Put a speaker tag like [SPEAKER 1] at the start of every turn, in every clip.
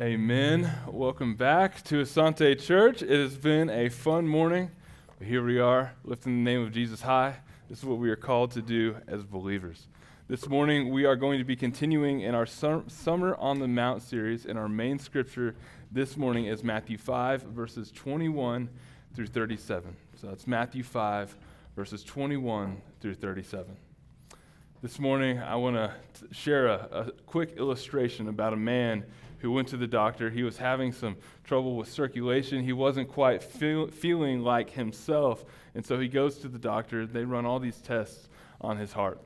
[SPEAKER 1] Amen. Welcome back to Asante Church. It has been a fun morning. Here we are, lifting the name of Jesus high. This is what we are called to do as believers. This morning, we are going to be continuing in our Summer on the Mount series, and our main scripture this morning is Matthew 5, verses 21 through 37. So that's Matthew 5, verses 21 through 37. This morning, I want to share a, a quick illustration about a man who went to the doctor. He was having some trouble with circulation. He wasn't quite feel, feeling like himself. And so he goes to the doctor. They run all these tests on his heart.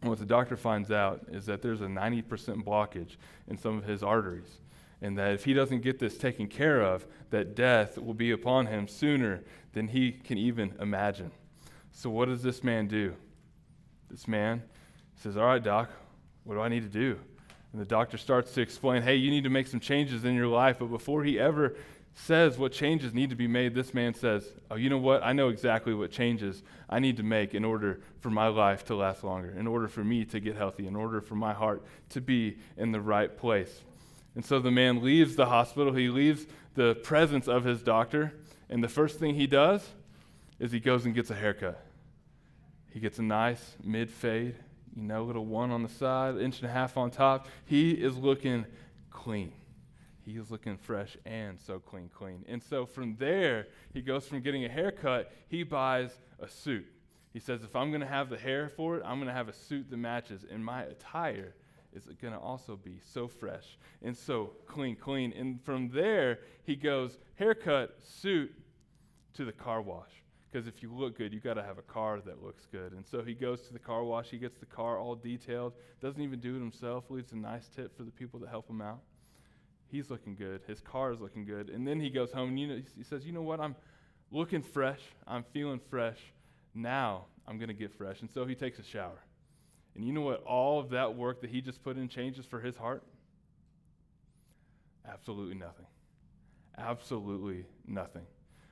[SPEAKER 1] And what the doctor finds out is that there's a 90% blockage in some of his arteries. And that if he doesn't get this taken care of, that death will be upon him sooner than he can even imagine. So, what does this man do? This man says, All right, doc, what do I need to do? And the doctor starts to explain, hey, you need to make some changes in your life. But before he ever says what changes need to be made, this man says, oh, you know what? I know exactly what changes I need to make in order for my life to last longer, in order for me to get healthy, in order for my heart to be in the right place. And so the man leaves the hospital. He leaves the presence of his doctor. And the first thing he does is he goes and gets a haircut. He gets a nice mid fade you know, little one on the side, inch and a half on top. He is looking clean. He is looking fresh and so clean, clean. And so from there, he goes from getting a haircut, he buys a suit. He says, if I'm going to have the hair for it, I'm going to have a suit that matches. And my attire is going to also be so fresh and so clean, clean. And from there, he goes haircut, suit to the car wash. Because if you look good, you got to have a car that looks good. And so he goes to the car wash. He gets the car all detailed. Doesn't even do it himself. Leaves a nice tip for the people that help him out. He's looking good. His car is looking good. And then he goes home and you know, he says, "You know what? I'm looking fresh. I'm feeling fresh. Now I'm going to get fresh." And so he takes a shower. And you know what? All of that work that he just put in changes for his heart. Absolutely nothing. Absolutely nothing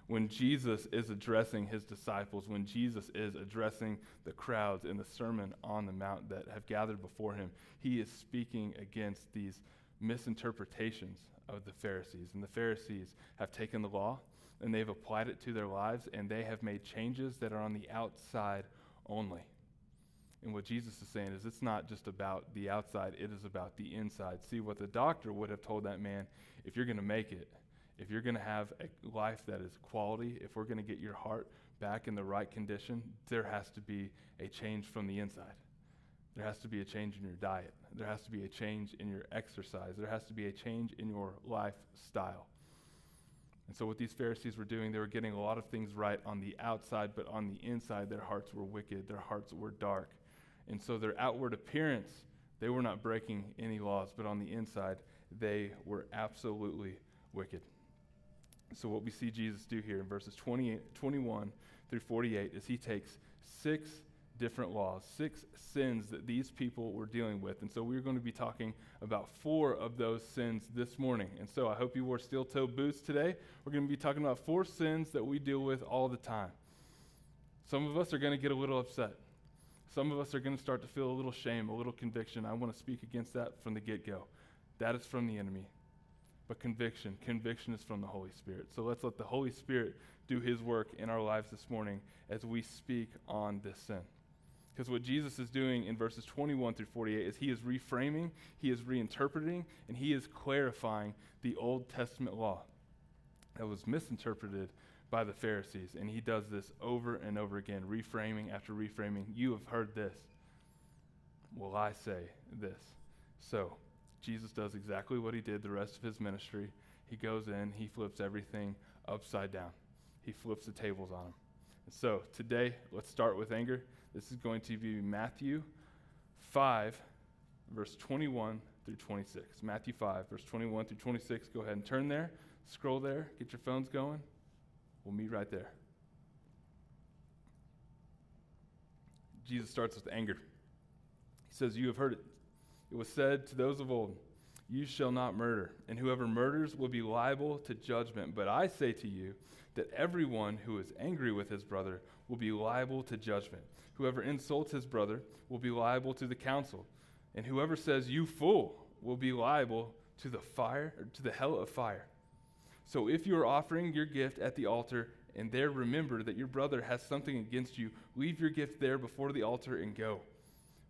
[SPEAKER 1] when Jesus is addressing his disciples, when Jesus is addressing the crowds in the Sermon on the Mount that have gathered before him, he is speaking against these misinterpretations of the Pharisees. And the Pharisees have taken the law and they've applied it to their lives and they have made changes that are on the outside only. And what Jesus is saying is it's not just about the outside, it is about the inside. See, what the doctor would have told that man if you're going to make it, if you're going to have a life that is quality, if we're going to get your heart back in the right condition, there has to be a change from the inside. There has to be a change in your diet. There has to be a change in your exercise. There has to be a change in your lifestyle. And so, what these Pharisees were doing, they were getting a lot of things right on the outside, but on the inside, their hearts were wicked. Their hearts were dark. And so, their outward appearance, they were not breaking any laws, but on the inside, they were absolutely wicked. So, what we see Jesus do here in verses 21 through 48 is he takes six different laws, six sins that these people were dealing with. And so, we're going to be talking about four of those sins this morning. And so, I hope you wore steel toe boots today. We're going to be talking about four sins that we deal with all the time. Some of us are going to get a little upset. Some of us are going to start to feel a little shame, a little conviction. I want to speak against that from the get go. That is from the enemy but conviction. Conviction is from the Holy Spirit. So let's let the Holy Spirit do his work in our lives this morning as we speak on this sin. Because what Jesus is doing in verses 21 through 48 is he is reframing, he is reinterpreting, and he is clarifying the Old Testament law that was misinterpreted by the Pharisees. And he does this over and over again, reframing after reframing. You have heard this. Well, I say this. So, Jesus does exactly what he did the rest of his ministry. He goes in, he flips everything upside down, he flips the tables on them. And so today, let's start with anger. This is going to be Matthew 5, verse 21 through 26. Matthew 5, verse 21 through 26. Go ahead and turn there, scroll there, get your phones going. We'll meet right there. Jesus starts with anger. He says, You have heard it it was said to those of old, You shall not murder, and whoever murders will be liable to judgment. But I say to you that everyone who is angry with his brother will be liable to judgment. Whoever insults his brother will be liable to the council, and whoever says, You fool, will be liable to the fire, or to the hell of fire. So if you are offering your gift at the altar and there remember that your brother has something against you, leave your gift there before the altar and go.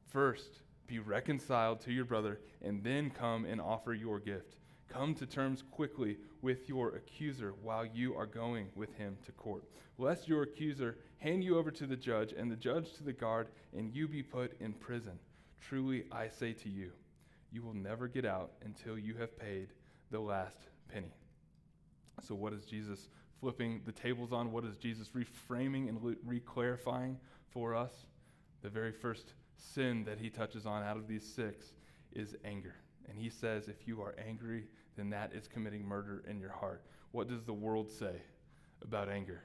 [SPEAKER 1] First, be reconciled to your brother and then come and offer your gift. Come to terms quickly with your accuser while you are going with him to court, lest your accuser hand you over to the judge and the judge to the guard and you be put in prison. Truly, I say to you, you will never get out until you have paid the last penny. So, what is Jesus flipping the tables on? What is Jesus reframing and re clarifying for us? The very first sin that he touches on out of these six is anger. And he says, if you are angry, then that is committing murder in your heart. What does the world say about anger?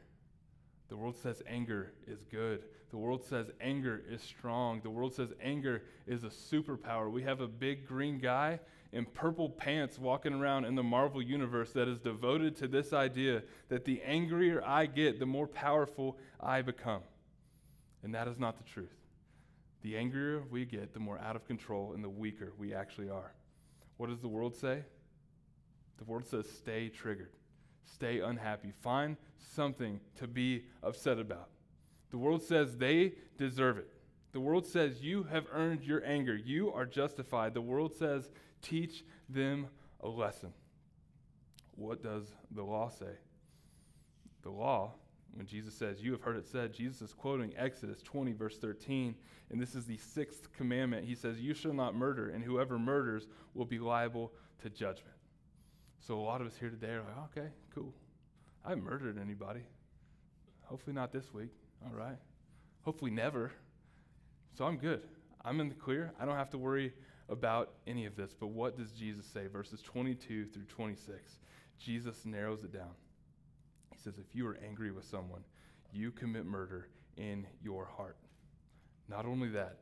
[SPEAKER 1] The world says anger is good. The world says anger is strong. The world says anger is a superpower. We have a big green guy in purple pants walking around in the Marvel universe that is devoted to this idea that the angrier I get, the more powerful I become. And that is not the truth. The angrier we get, the more out of control and the weaker we actually are. What does the world say? The world says stay triggered, stay unhappy, find something to be upset about. The world says they deserve it. The world says you have earned your anger, you are justified. The world says teach them a lesson. What does the law say? The law when Jesus says, You have heard it said, Jesus is quoting Exodus 20, verse 13, and this is the sixth commandment. He says, You shall not murder, and whoever murders will be liable to judgment. So a lot of us here today are like, Okay, cool. I haven't murdered anybody. Hopefully not this week. All right. Hopefully never. So I'm good. I'm in the clear. I don't have to worry about any of this. But what does Jesus say? Verses 22 through 26. Jesus narrows it down says, if you are angry with someone, you commit murder in your heart. Not only that,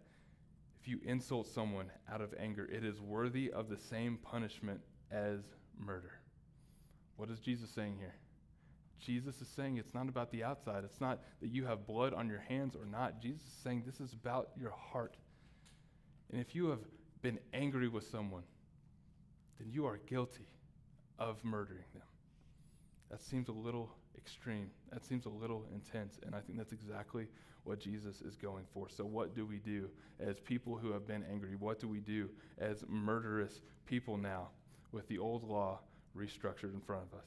[SPEAKER 1] if you insult someone out of anger, it is worthy of the same punishment as murder. What is Jesus saying here? Jesus is saying it's not about the outside. It's not that you have blood on your hands or not. Jesus is saying this is about your heart. And if you have been angry with someone, then you are guilty of murdering them. That seems a little extreme. That seems a little intense, and I think that's exactly what Jesus is going for. So, what do we do as people who have been angry? What do we do as murderous people now with the old law restructured in front of us?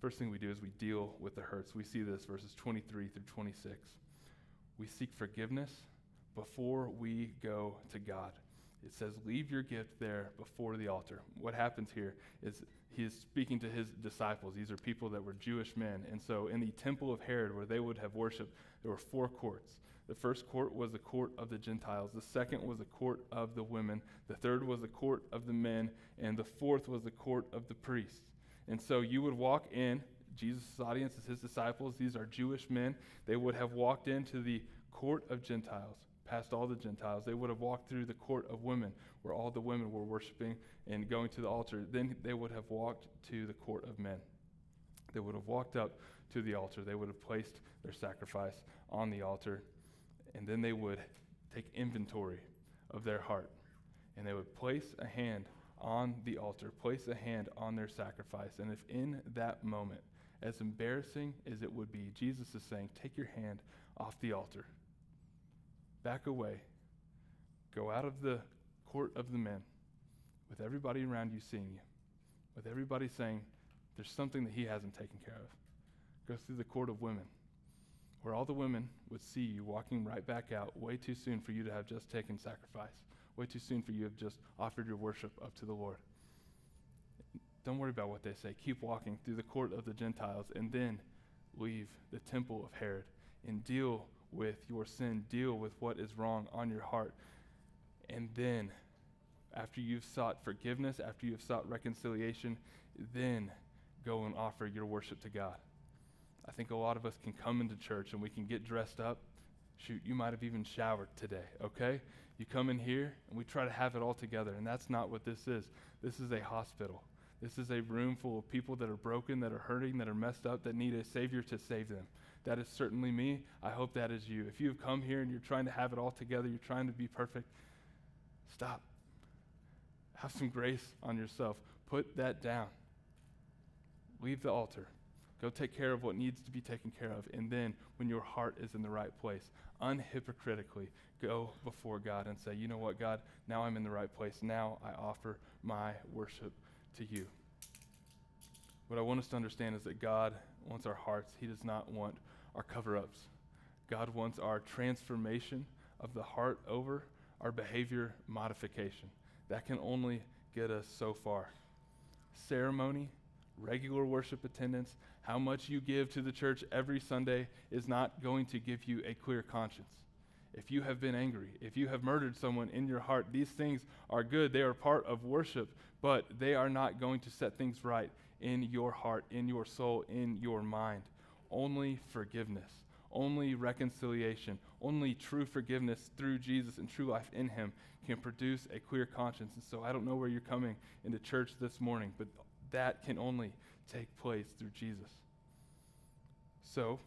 [SPEAKER 1] First thing we do is we deal with the hurts. We see this verses 23 through 26. We seek forgiveness before we go to God. It says, Leave your gift there before the altar. What happens here is he is speaking to his disciples. These are people that were Jewish men. And so in the temple of Herod, where they would have worshiped, there were four courts. The first court was the court of the Gentiles. The second was the court of the women. The third was the court of the men. And the fourth was the court of the priests. And so you would walk in, Jesus' audience is his disciples. These are Jewish men. They would have walked into the court of Gentiles past all the Gentiles. They would have walked through the court of women, where all the women were worshiping and going to the altar. Then they would have walked to the court of men. They would have walked up to the altar. They would have placed their sacrifice on the altar. And then they would take inventory of their heart. And they would place a hand on the altar, place a hand on their sacrifice. And if in that moment, as embarrassing as it would be, Jesus is saying, Take your hand off the altar back away, go out of the court of the men with everybody around you seeing you, with everybody saying, there's something that he hasn't taken care of. Go through the court of women, where all the women would see you walking right back out way too soon for you to have just taken sacrifice, way too soon for you to have just offered your worship up to the Lord. Don't worry about what they say. Keep walking through the court of the Gentiles and then leave the temple of Herod and deal with your sin, deal with what is wrong on your heart. And then, after you've sought forgiveness, after you've sought reconciliation, then go and offer your worship to God. I think a lot of us can come into church and we can get dressed up. Shoot, you might have even showered today, okay? You come in here and we try to have it all together, and that's not what this is. This is a hospital. This is a room full of people that are broken, that are hurting, that are messed up, that need a Savior to save them. That is certainly me. I hope that is you. If you've come here and you're trying to have it all together, you're trying to be perfect, stop. Have some grace on yourself. Put that down. Leave the altar. Go take care of what needs to be taken care of. And then, when your heart is in the right place, unhypocritically, go before God and say, You know what, God? Now I'm in the right place. Now I offer my worship to you. What I want us to understand is that God wants our hearts, He does not want our cover ups. God wants our transformation of the heart over our behavior modification. That can only get us so far. Ceremony, regular worship attendance, how much you give to the church every Sunday is not going to give you a clear conscience. If you have been angry, if you have murdered someone in your heart, these things are good. They are part of worship, but they are not going to set things right in your heart, in your soul, in your mind. Only forgiveness, only reconciliation, only true forgiveness through Jesus and true life in Him can produce a clear conscience. And so I don't know where you're coming into church this morning, but that can only take place through Jesus. So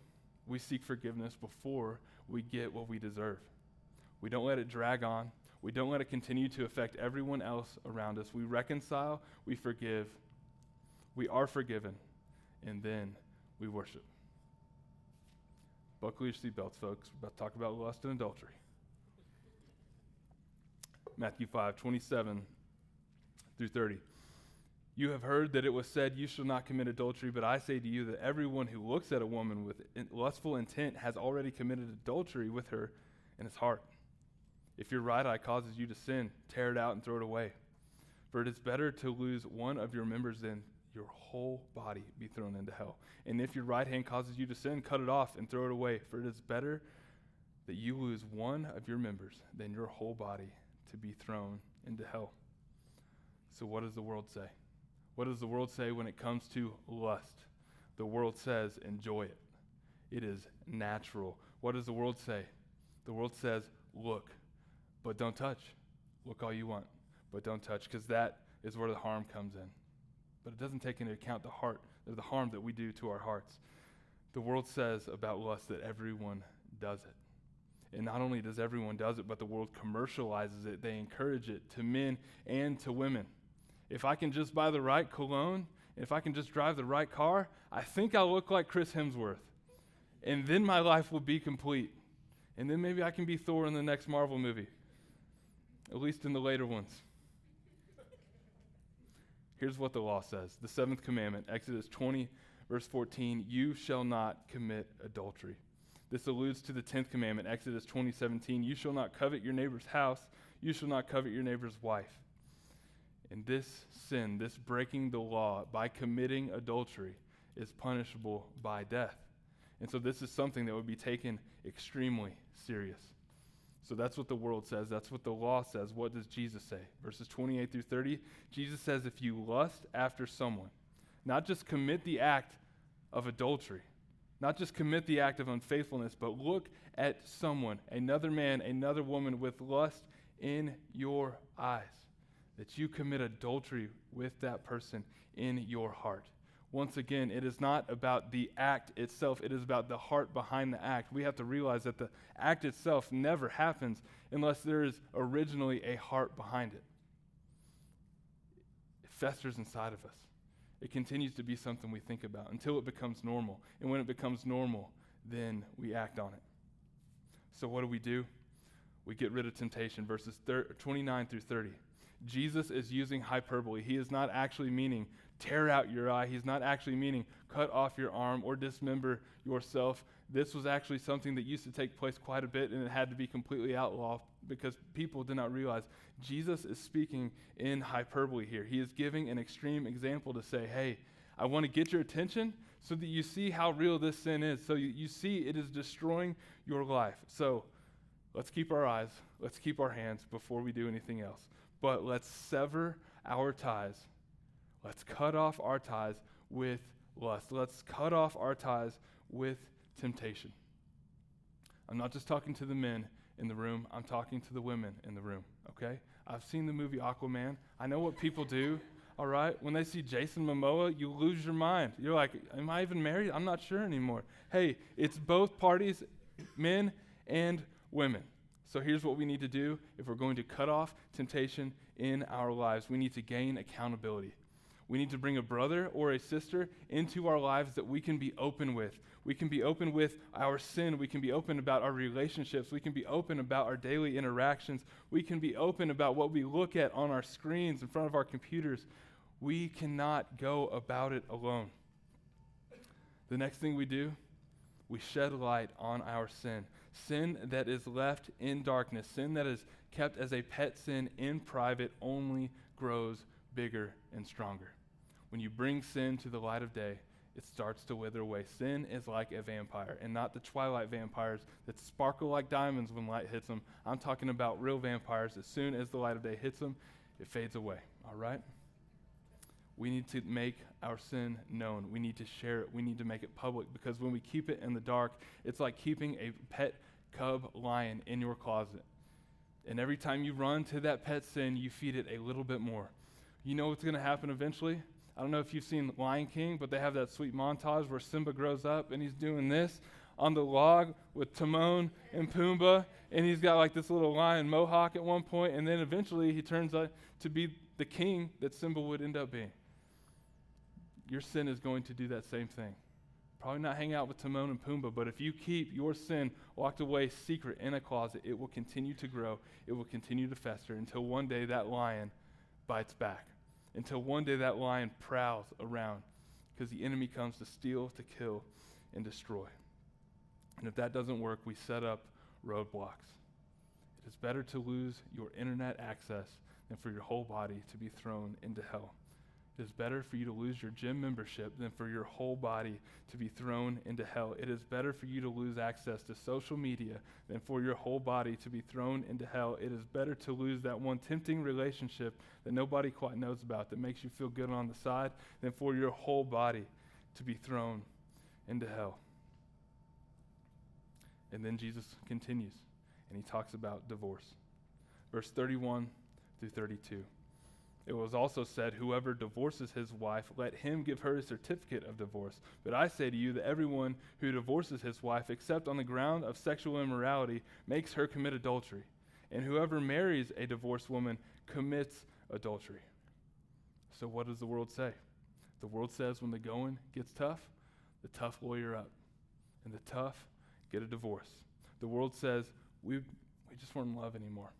[SPEAKER 1] we seek forgiveness before we get what we deserve. We don't let it drag on. We don't let it continue to affect everyone else around us. We reconcile, we forgive, we are forgiven, and then we worship. Buckle your seatbelts, folks. We're about to talk about lust and adultery. Matthew 5, 27 through 30. You have heard that it was said, You shall not commit adultery, but I say to you that everyone who looks at a woman with lustful intent has already committed adultery with her in his heart. If your right eye causes you to sin, tear it out and throw it away. For it is better to lose one of your members than your whole body be thrown into hell. And if your right hand causes you to sin, cut it off and throw it away. For it is better that you lose one of your members than your whole body to be thrown into hell. So, what does the world say? What does the world say when it comes to lust? The world says, enjoy it. It is natural. What does the world say? The world says, look, but don't touch. Look all you want, but don't touch, because that is where the harm comes in. But it doesn't take into account the heart, the harm that we do to our hearts. The world says about lust that everyone does it. And not only does everyone does it, but the world commercializes it. They encourage it to men and to women if I can just buy the right cologne, if I can just drive the right car, I think I'll look like Chris Hemsworth. And then my life will be complete. And then maybe I can be Thor in the next Marvel movie, at least in the later ones. Here's what the law says the seventh commandment, Exodus 20, verse 14 You shall not commit adultery. This alludes to the tenth commandment, Exodus 20, 17 You shall not covet your neighbor's house, you shall not covet your neighbor's wife. And this sin, this breaking the law by committing adultery, is punishable by death. And so this is something that would be taken extremely serious. So that's what the world says. That's what the law says. What does Jesus say? Verses 28 through 30. Jesus says, if you lust after someone, not just commit the act of adultery, not just commit the act of unfaithfulness, but look at someone, another man, another woman with lust in your eyes that you commit adultery with that person in your heart. Once again, it is not about the act itself, it is about the heart behind the act. We have to realize that the act itself never happens unless there is originally a heart behind it. It festers inside of us. It continues to be something we think about until it becomes normal. And when it becomes normal, then we act on it. So, what do we do? We get rid of temptation, verses 29 through 30. Jesus is using hyperbole. He is not actually meaning tear out your eye. He's not actually meaning cut off your arm or dismember yourself. This was actually something that used to take place quite a bit and it had to be completely outlawed because people did not realize Jesus is speaking in hyperbole here. He is giving an extreme example to say, hey, I want to get your attention so that you see how real this sin is. So you, you see it is destroying your life. So let's keep our eyes, let's keep our hands before we do anything else but let's sever our ties. Let's cut off our ties with lust. Let's cut off our ties with temptation. I'm not just talking to the men in the room, I'm talking to the women in the room, okay? I've seen the movie Aquaman. I know what people do, all right? When they see Jason Momoa, you lose your mind. You're like, am I even married? I'm not sure anymore. Hey, it's both parties, men and women. So here's what we need to do if we're going to cut off temptation in our lives we need to gain accountability. We need to bring a brother or a sister into our lives that we can be open with. We can be open with our sin. We can be open about our relationships. We can be open about our daily interactions. We can be open about what we look at on our screens in front of our computers. We cannot go about it alone. The next thing we do, we shed light on our sin. Sin that is left in darkness, sin that is kept as a pet sin in private, only grows bigger and stronger. When you bring sin to the light of day, it starts to wither away. Sin is like a vampire, and not the twilight vampires that sparkle like diamonds when light hits them. I'm talking about real vampires. As soon as the light of day hits them, it fades away. All right? We need to make our sin known. We need to share it. We need to make it public because when we keep it in the dark, it's like keeping a pet cub lion in your closet. And every time you run to that pet sin, you feed it a little bit more. You know what's going to happen eventually? I don't know if you've seen Lion King, but they have that sweet montage where Simba grows up and he's doing this on the log with Timon and Pumbaa, and he's got like this little lion mohawk at one point, and then eventually he turns out to be the king that Simba would end up being. Your sin is going to do that same thing. Probably not hang out with Timon and Pumbaa, but if you keep your sin locked away secret in a closet, it will continue to grow. It will continue to fester until one day that lion bites back until one day that lion prowls around because the enemy comes to steal, to kill, and destroy. And if that doesn't work, we set up roadblocks. It is better to lose your internet access than for your whole body to be thrown into hell. It is better for you to lose your gym membership than for your whole body to be thrown into hell. It is better for you to lose access to social media than for your whole body to be thrown into hell. It is better to lose that one tempting relationship that nobody quite knows about that makes you feel good on the side than for your whole body to be thrown into hell. And then Jesus continues and he talks about divorce. Verse 31 through 32. It was also said, Whoever divorces his wife, let him give her a certificate of divorce. But I say to you that everyone who divorces his wife, except on the ground of sexual immorality, makes her commit adultery. And whoever marries a divorced woman commits adultery. So, what does the world say? The world says when the going gets tough, the tough lawyer up, and the tough get a divorce. The world says we, we just weren't in love anymore.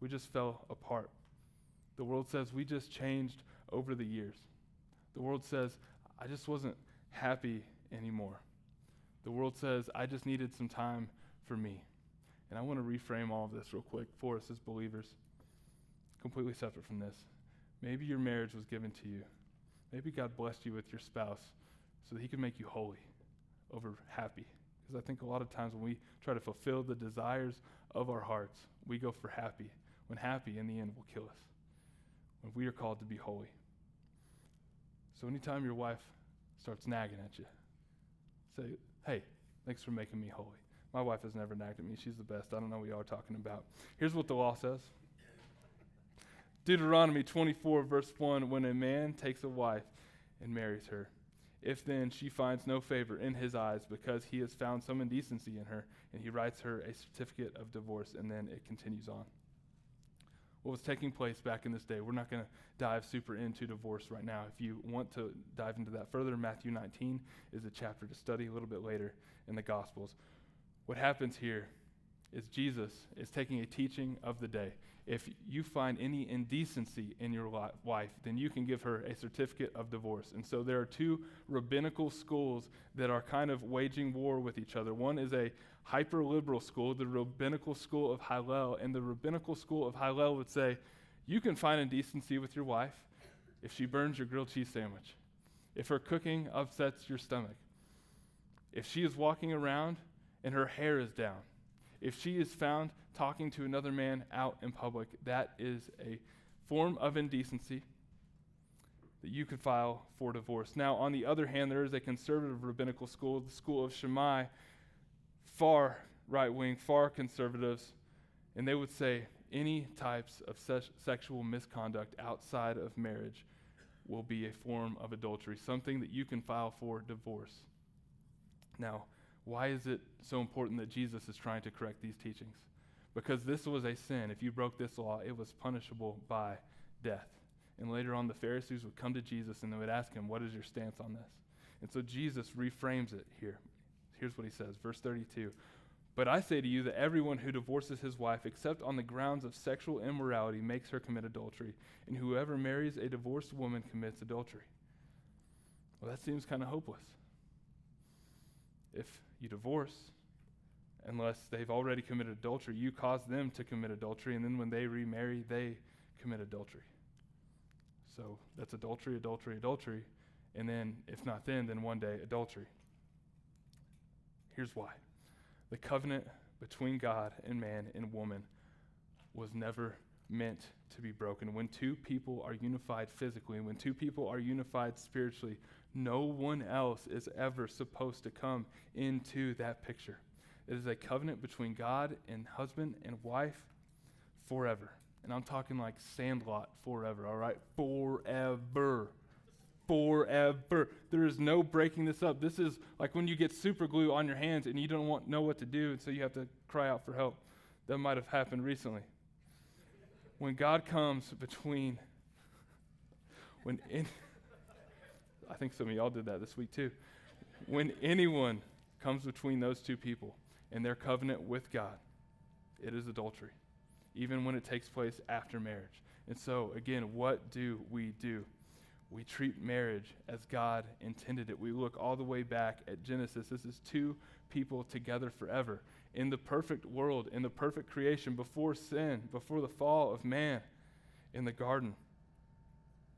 [SPEAKER 1] We just fell apart. The world says we just changed over the years. The world says I just wasn't happy anymore. The world says I just needed some time for me. And I want to reframe all of this real quick for us as believers, completely separate from this. Maybe your marriage was given to you. Maybe God blessed you with your spouse so that he could make you holy over happy. Because I think a lot of times when we try to fulfill the desires of our hearts, we go for happy, when happy in the end will kill us when we are called to be holy. So anytime your wife starts nagging at you, say, hey, thanks for making me holy. My wife has never nagged at me. She's the best. I don't know what y'all are talking about. Here's what the law says Deuteronomy 24, verse 1 When a man takes a wife and marries her, if then she finds no favor in his eyes because he has found some indecency in her, and he writes her a certificate of divorce, and then it continues on what was taking place back in this day. We're not going to dive super into divorce right now. If you want to dive into that further, Matthew 19 is a chapter to study a little bit later in the Gospels. What happens here is Jesus is taking a teaching of the day. If you find any indecency in your wife, then you can give her a certificate of divorce. And so there are two rabbinical schools that are kind of waging war with each other. One is a hyper liberal school, the rabbinical school of Hillel. And the rabbinical school of Hillel would say, you can find indecency with your wife if she burns your grilled cheese sandwich, if her cooking upsets your stomach, if she is walking around and her hair is down if she is found talking to another man out in public, that is a form of indecency that you could file for divorce. Now, on the other hand, there is a conservative rabbinical school, the school of Shammai, far right wing, far conservatives, and they would say any types of se- sexual misconduct outside of marriage will be a form of adultery, something that you can file for divorce. Now, why is it so important that Jesus is trying to correct these teachings? because this was a sin. If you broke this law, it was punishable by death. And later on, the Pharisees would come to Jesus and they would ask him, What is your stance on this? And so Jesus reframes it here. Here's what he says, verse 32. But I say to you that everyone who divorces his wife, except on the grounds of sexual immorality, makes her commit adultery. And whoever marries a divorced woman commits adultery. Well, that seems kind of hopeless. If you divorce, unless they've already committed adultery, you cause them to commit adultery, and then when they remarry, they commit adultery. So that's adultery, adultery, adultery. And then, if not then, then one day, adultery. Here's why the covenant between God and man and woman was never meant to be broken. When two people are unified physically, when two people are unified spiritually, no one else is ever supposed to come into that picture. It is a covenant between God and husband and wife forever. And I'm talking like sandlot forever, all right? Forever. Forever. There is no breaking this up. This is like when you get super glue on your hands and you don't want, know what to do, and so you have to cry out for help. That might have happened recently. When God comes between, when in, I think some of y'all did that this week too. When anyone comes between those two people and their covenant with God, it is adultery even when it takes place after marriage. And so, again, what do we do? We treat marriage as God intended it. We look all the way back at Genesis. This is two people together forever. In the perfect world, in the perfect creation, before sin, before the fall of man in the garden,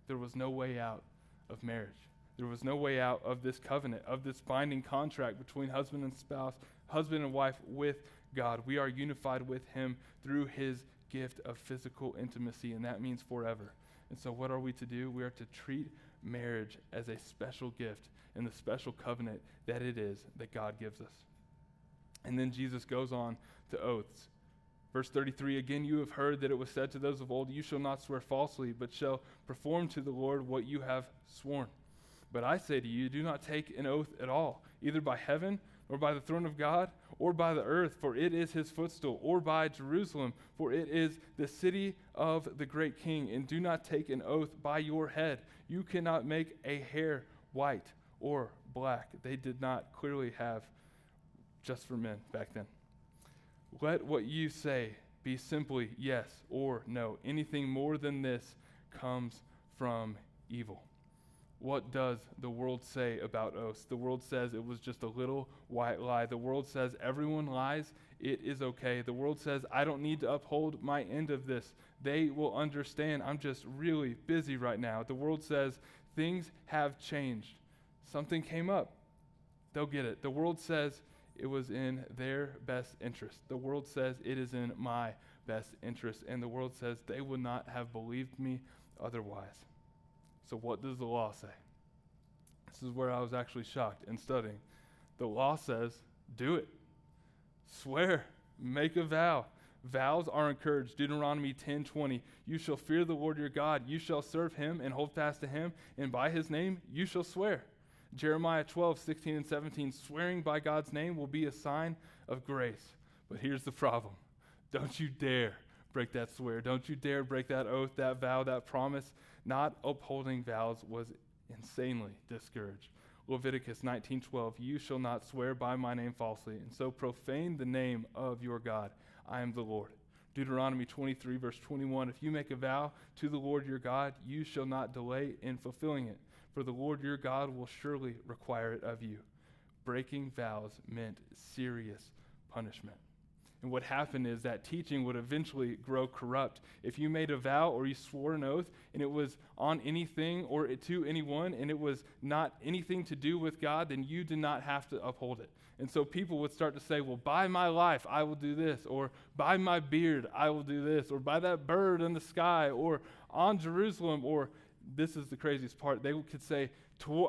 [SPEAKER 1] there was no way out of marriage. There was no way out of this covenant, of this binding contract between husband and spouse, husband and wife with God. We are unified with Him through His gift of physical intimacy, and that means forever. And so, what are we to do? We are to treat marriage as a special gift and the special covenant that it is that God gives us. And then Jesus goes on to oaths. Verse 33 Again, you have heard that it was said to those of old, You shall not swear falsely, but shall perform to the Lord what you have sworn. But I say to you, do not take an oath at all, either by heaven or by the throne of God, or by the earth, for it is his footstool, or by Jerusalem, for it is the city of the great king. And do not take an oath by your head. You cannot make a hair white or black. They did not clearly have just for men back then. Let what you say be simply yes or no. Anything more than this comes from evil what does the world say about us? The world says it was just a little white lie. The world says everyone lies, it is okay. The world says I don't need to uphold my end of this. They will understand. I'm just really busy right now. The world says things have changed. Something came up. They'll get it. The world says it was in their best interest. The world says it is in my best interest. And the world says they would not have believed me otherwise. So, what does the law say? This is where I was actually shocked in studying. The law says, do it. Swear. Make a vow. Vows are encouraged. Deuteronomy 10:20. You shall fear the Lord your God. You shall serve him and hold fast to him, and by his name you shall swear. Jeremiah 12, 16 and 17. Swearing by God's name will be a sign of grace. But here's the problem. Don't you dare break that swear. Don't you dare break that oath, that vow, that promise. Not upholding vows was insanely discouraged. Leviticus 19:12 You shall not swear by my name falsely and so profane the name of your God. I am the Lord. Deuteronomy 23 verse 21 If you make a vow to the Lord your God, you shall not delay in fulfilling it, for the Lord your God will surely require it of you. Breaking vows meant serious punishment. And what happened is that teaching would eventually grow corrupt. If you made a vow or you swore an oath and it was on anything or to anyone and it was not anything to do with God, then you did not have to uphold it. And so people would start to say, well, by my life, I will do this, or by my beard, I will do this, or by that bird in the sky, or on Jerusalem, or this is the craziest part. They could say,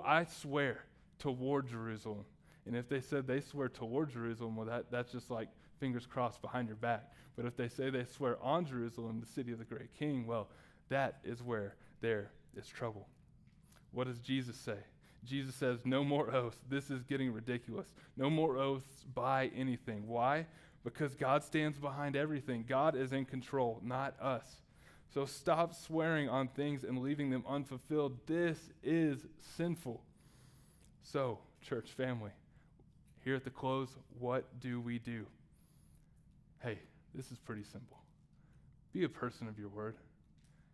[SPEAKER 1] I swear toward Jerusalem. And if they said they swear toward Jerusalem, well, that, that's just like fingers crossed behind your back. But if they say they swear on Jerusalem, the city of the great king, well, that is where there is trouble. What does Jesus say? Jesus says, No more oaths. This is getting ridiculous. No more oaths by anything. Why? because God stands behind everything. God is in control, not us. So stop swearing on things and leaving them unfulfilled. This is sinful. So, church family, here at the close, what do we do? Hey, this is pretty simple. Be a person of your word.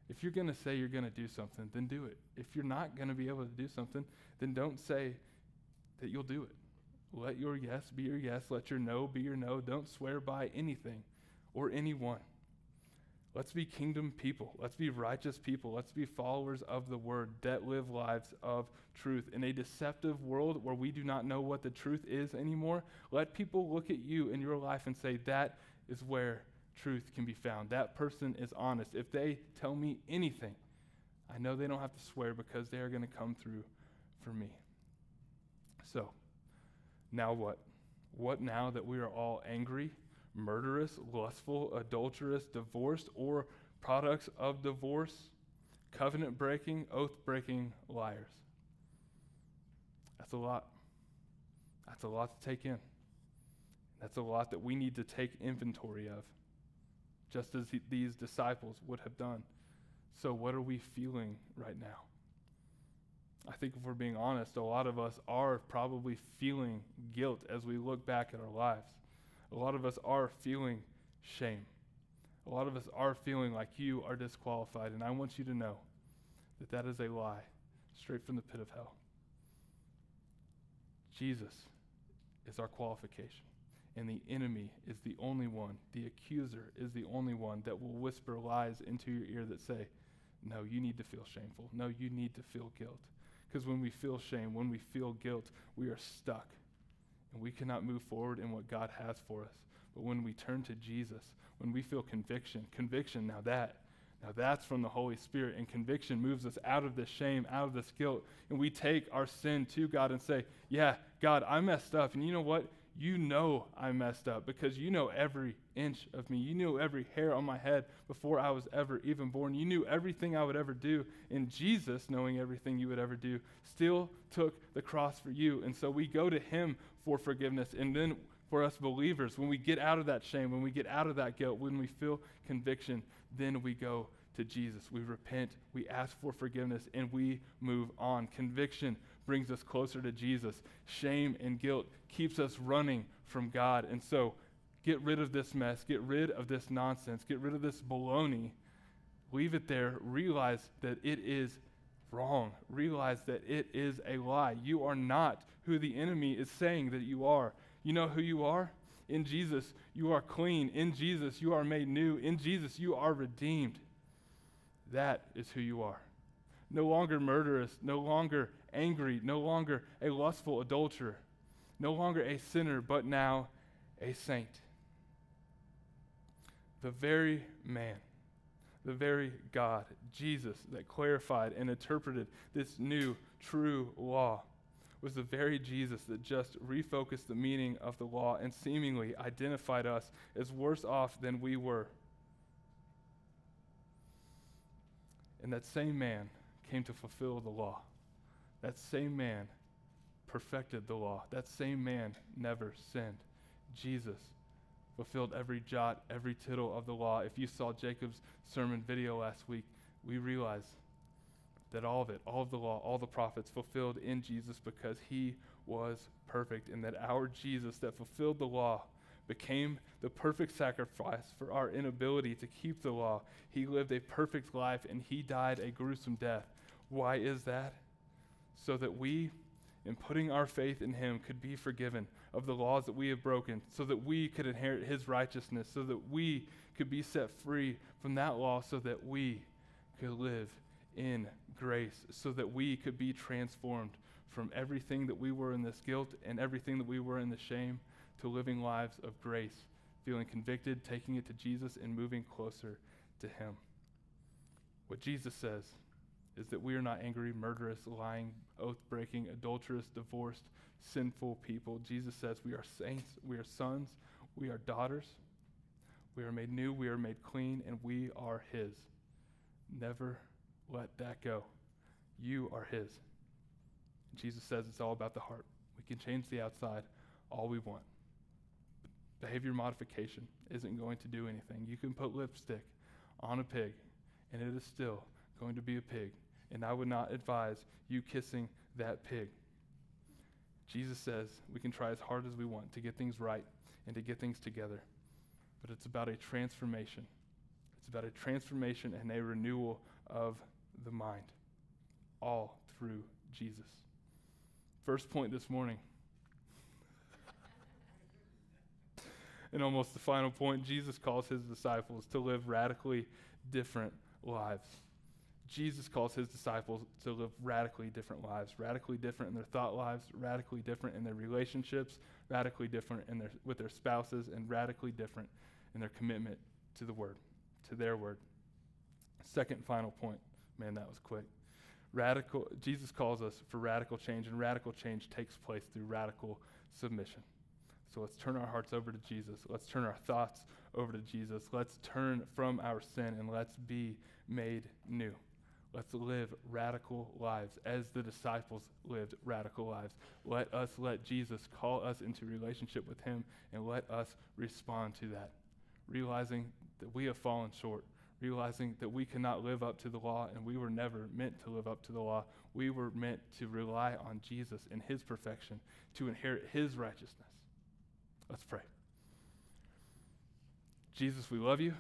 [SPEAKER 1] If you're going to say you're going to do something, then do it. If you're not going to be able to do something, then don't say that you'll do it. Let your yes be your yes. Let your no be your no. Don't swear by anything or anyone. Let's be kingdom people. Let's be righteous people. Let's be followers of the word that live lives of truth. In a deceptive world where we do not know what the truth is anymore, let people look at you in your life and say, that is where truth can be found. That person is honest. If they tell me anything, I know they don't have to swear because they are going to come through for me. So, now what? What now that we are all angry? murderous, lustful, adulterous, divorced, or products of divorce, covenant breaking, oath breaking liars. That's a lot. That's a lot to take in. That's a lot that we need to take inventory of, just as he, these disciples would have done. So, what are we feeling right now? I think if we're being honest, a lot of us are probably feeling guilt as we look back at our lives. A lot of us are feeling shame. A lot of us are feeling like you are disqualified. And I want you to know that that is a lie straight from the pit of hell. Jesus is our qualification. And the enemy is the only one, the accuser is the only one that will whisper lies into your ear that say, No, you need to feel shameful. No, you need to feel guilt. Because when we feel shame, when we feel guilt, we are stuck and we cannot move forward in what God has for us. But when we turn to Jesus, when we feel conviction, conviction, now that, now that's from the Holy Spirit, and conviction moves us out of this shame, out of this guilt, and we take our sin to God and say, Yeah, God, I messed up. And you know what? You know I messed up because you know every inch of me. You knew every hair on my head before I was ever even born. You knew everything I would ever do. And Jesus, knowing everything you would ever do, still took the cross for you. And so we go to him for forgiveness. And then for us believers, when we get out of that shame, when we get out of that guilt, when we feel conviction, then we go to Jesus. We repent, we ask for forgiveness, and we move on. Conviction brings us closer to Jesus. Shame and guilt keeps us running from God. And so, get rid of this mess, get rid of this nonsense, get rid of this baloney. Leave it there. Realize that it is wrong. Realize that it is a lie. You are not who the enemy is saying that you are. You know who you are? In Jesus, you are clean. In Jesus, you are made new. In Jesus, you are redeemed. That is who you are. No longer murderous, no longer angry, no longer a lustful adulterer, no longer a sinner, but now a saint. The very man, the very God, Jesus, that clarified and interpreted this new, true law was the very Jesus that just refocused the meaning of the law and seemingly identified us as worse off than we were. And that same man came to fulfill the law. That same man perfected the law. That same man never sinned. Jesus fulfilled every jot, every tittle of the law. If you saw Jacob's sermon video last week, we realize that all of it, all of the law, all the prophets fulfilled in Jesus because he was perfect, and that our Jesus that fulfilled the law became the perfect sacrifice for our inability to keep the law. He lived a perfect life and he died a gruesome death. Why is that? So that we, in putting our faith in him, could be forgiven of the laws that we have broken, so that we could inherit his righteousness, so that we could be set free from that law, so that we could live in grace, so that we could be transformed from everything that we were in this guilt and everything that we were in the shame to living lives of grace, feeling convicted, taking it to Jesus, and moving closer to Him. What Jesus says is that we are not angry, murderous, lying, oath breaking, adulterous, divorced, sinful people. Jesus says we are saints, we are sons, we are daughters. We are made new, we are made clean, and we are His. Never let that go. You are His. Jesus says it's all about the heart. We can change the outside all we want. Behavior modification isn't going to do anything. You can put lipstick on a pig, and it is still going to be a pig. And I would not advise you kissing that pig. Jesus says we can try as hard as we want to get things right and to get things together, but it's about a transformation. It's about a transformation and a renewal of the mind, all through Jesus. First point this morning. And almost the final point, Jesus calls his disciples to live radically different lives. Jesus calls his disciples to live radically different lives, radically different in their thought lives, radically different in their relationships, radically different in their, with their spouses, and radically different in their commitment to the word, to their word. Second final point. Man, that was quick. Radical Jesus calls us for radical change, and radical change takes place through radical submission. So let's turn our hearts over to Jesus. Let's turn our thoughts over to Jesus. Let's turn from our sin and let's be made new. Let's live radical lives as the disciples lived radical lives. Let us let Jesus call us into relationship with him and let us respond to that. Realizing that we have fallen short, realizing that we cannot live up to the law and we were never meant to live up to the law. We were meant to rely on Jesus and his perfection to inherit his righteousness. Let's pray. Jesus, we love you.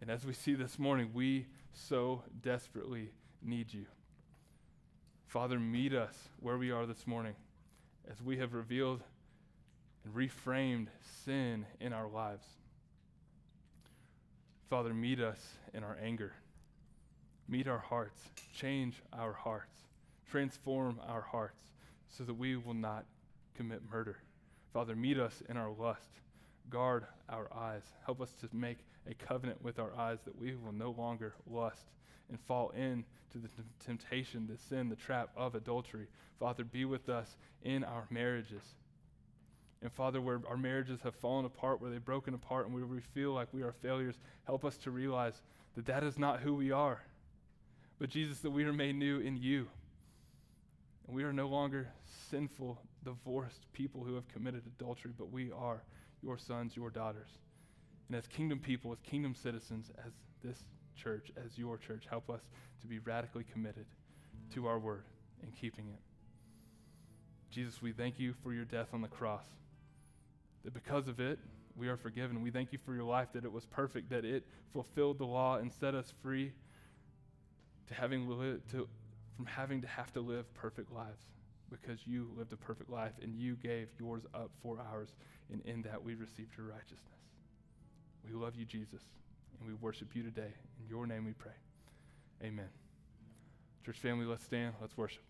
[SPEAKER 1] And as we see this morning, we so desperately need you. Father, meet us where we are this morning as we have revealed and reframed sin in our lives. Father, meet us in our anger. Meet our hearts. Change our hearts. Transform our hearts so that we will not commit murder. Father, meet us in our lust. Guard our eyes. Help us to make a covenant with our eyes that we will no longer lust and fall into the t- temptation, the sin, the trap of adultery. Father, be with us in our marriages. And Father, where our marriages have fallen apart, where they've broken apart, and where we feel like we are failures, help us to realize that that is not who we are. But Jesus, that we are made new in you. And we are no longer sinful, divorced people who have committed adultery, but we are your sons, your daughters. And as kingdom people, as kingdom citizens, as this church, as your church, help us to be radically committed to our word and keeping it. Jesus, we thank you for your death on the cross. That because of it, we are forgiven. We thank you for your life, that it was perfect, that it fulfilled the law and set us free to having li- to, from having to have to live perfect lives because you lived a perfect life and you gave yours up for ours, and in that we received your righteousness. We love you, Jesus, and we worship you today. In your name we pray. Amen. Church family, let's stand. Let's worship.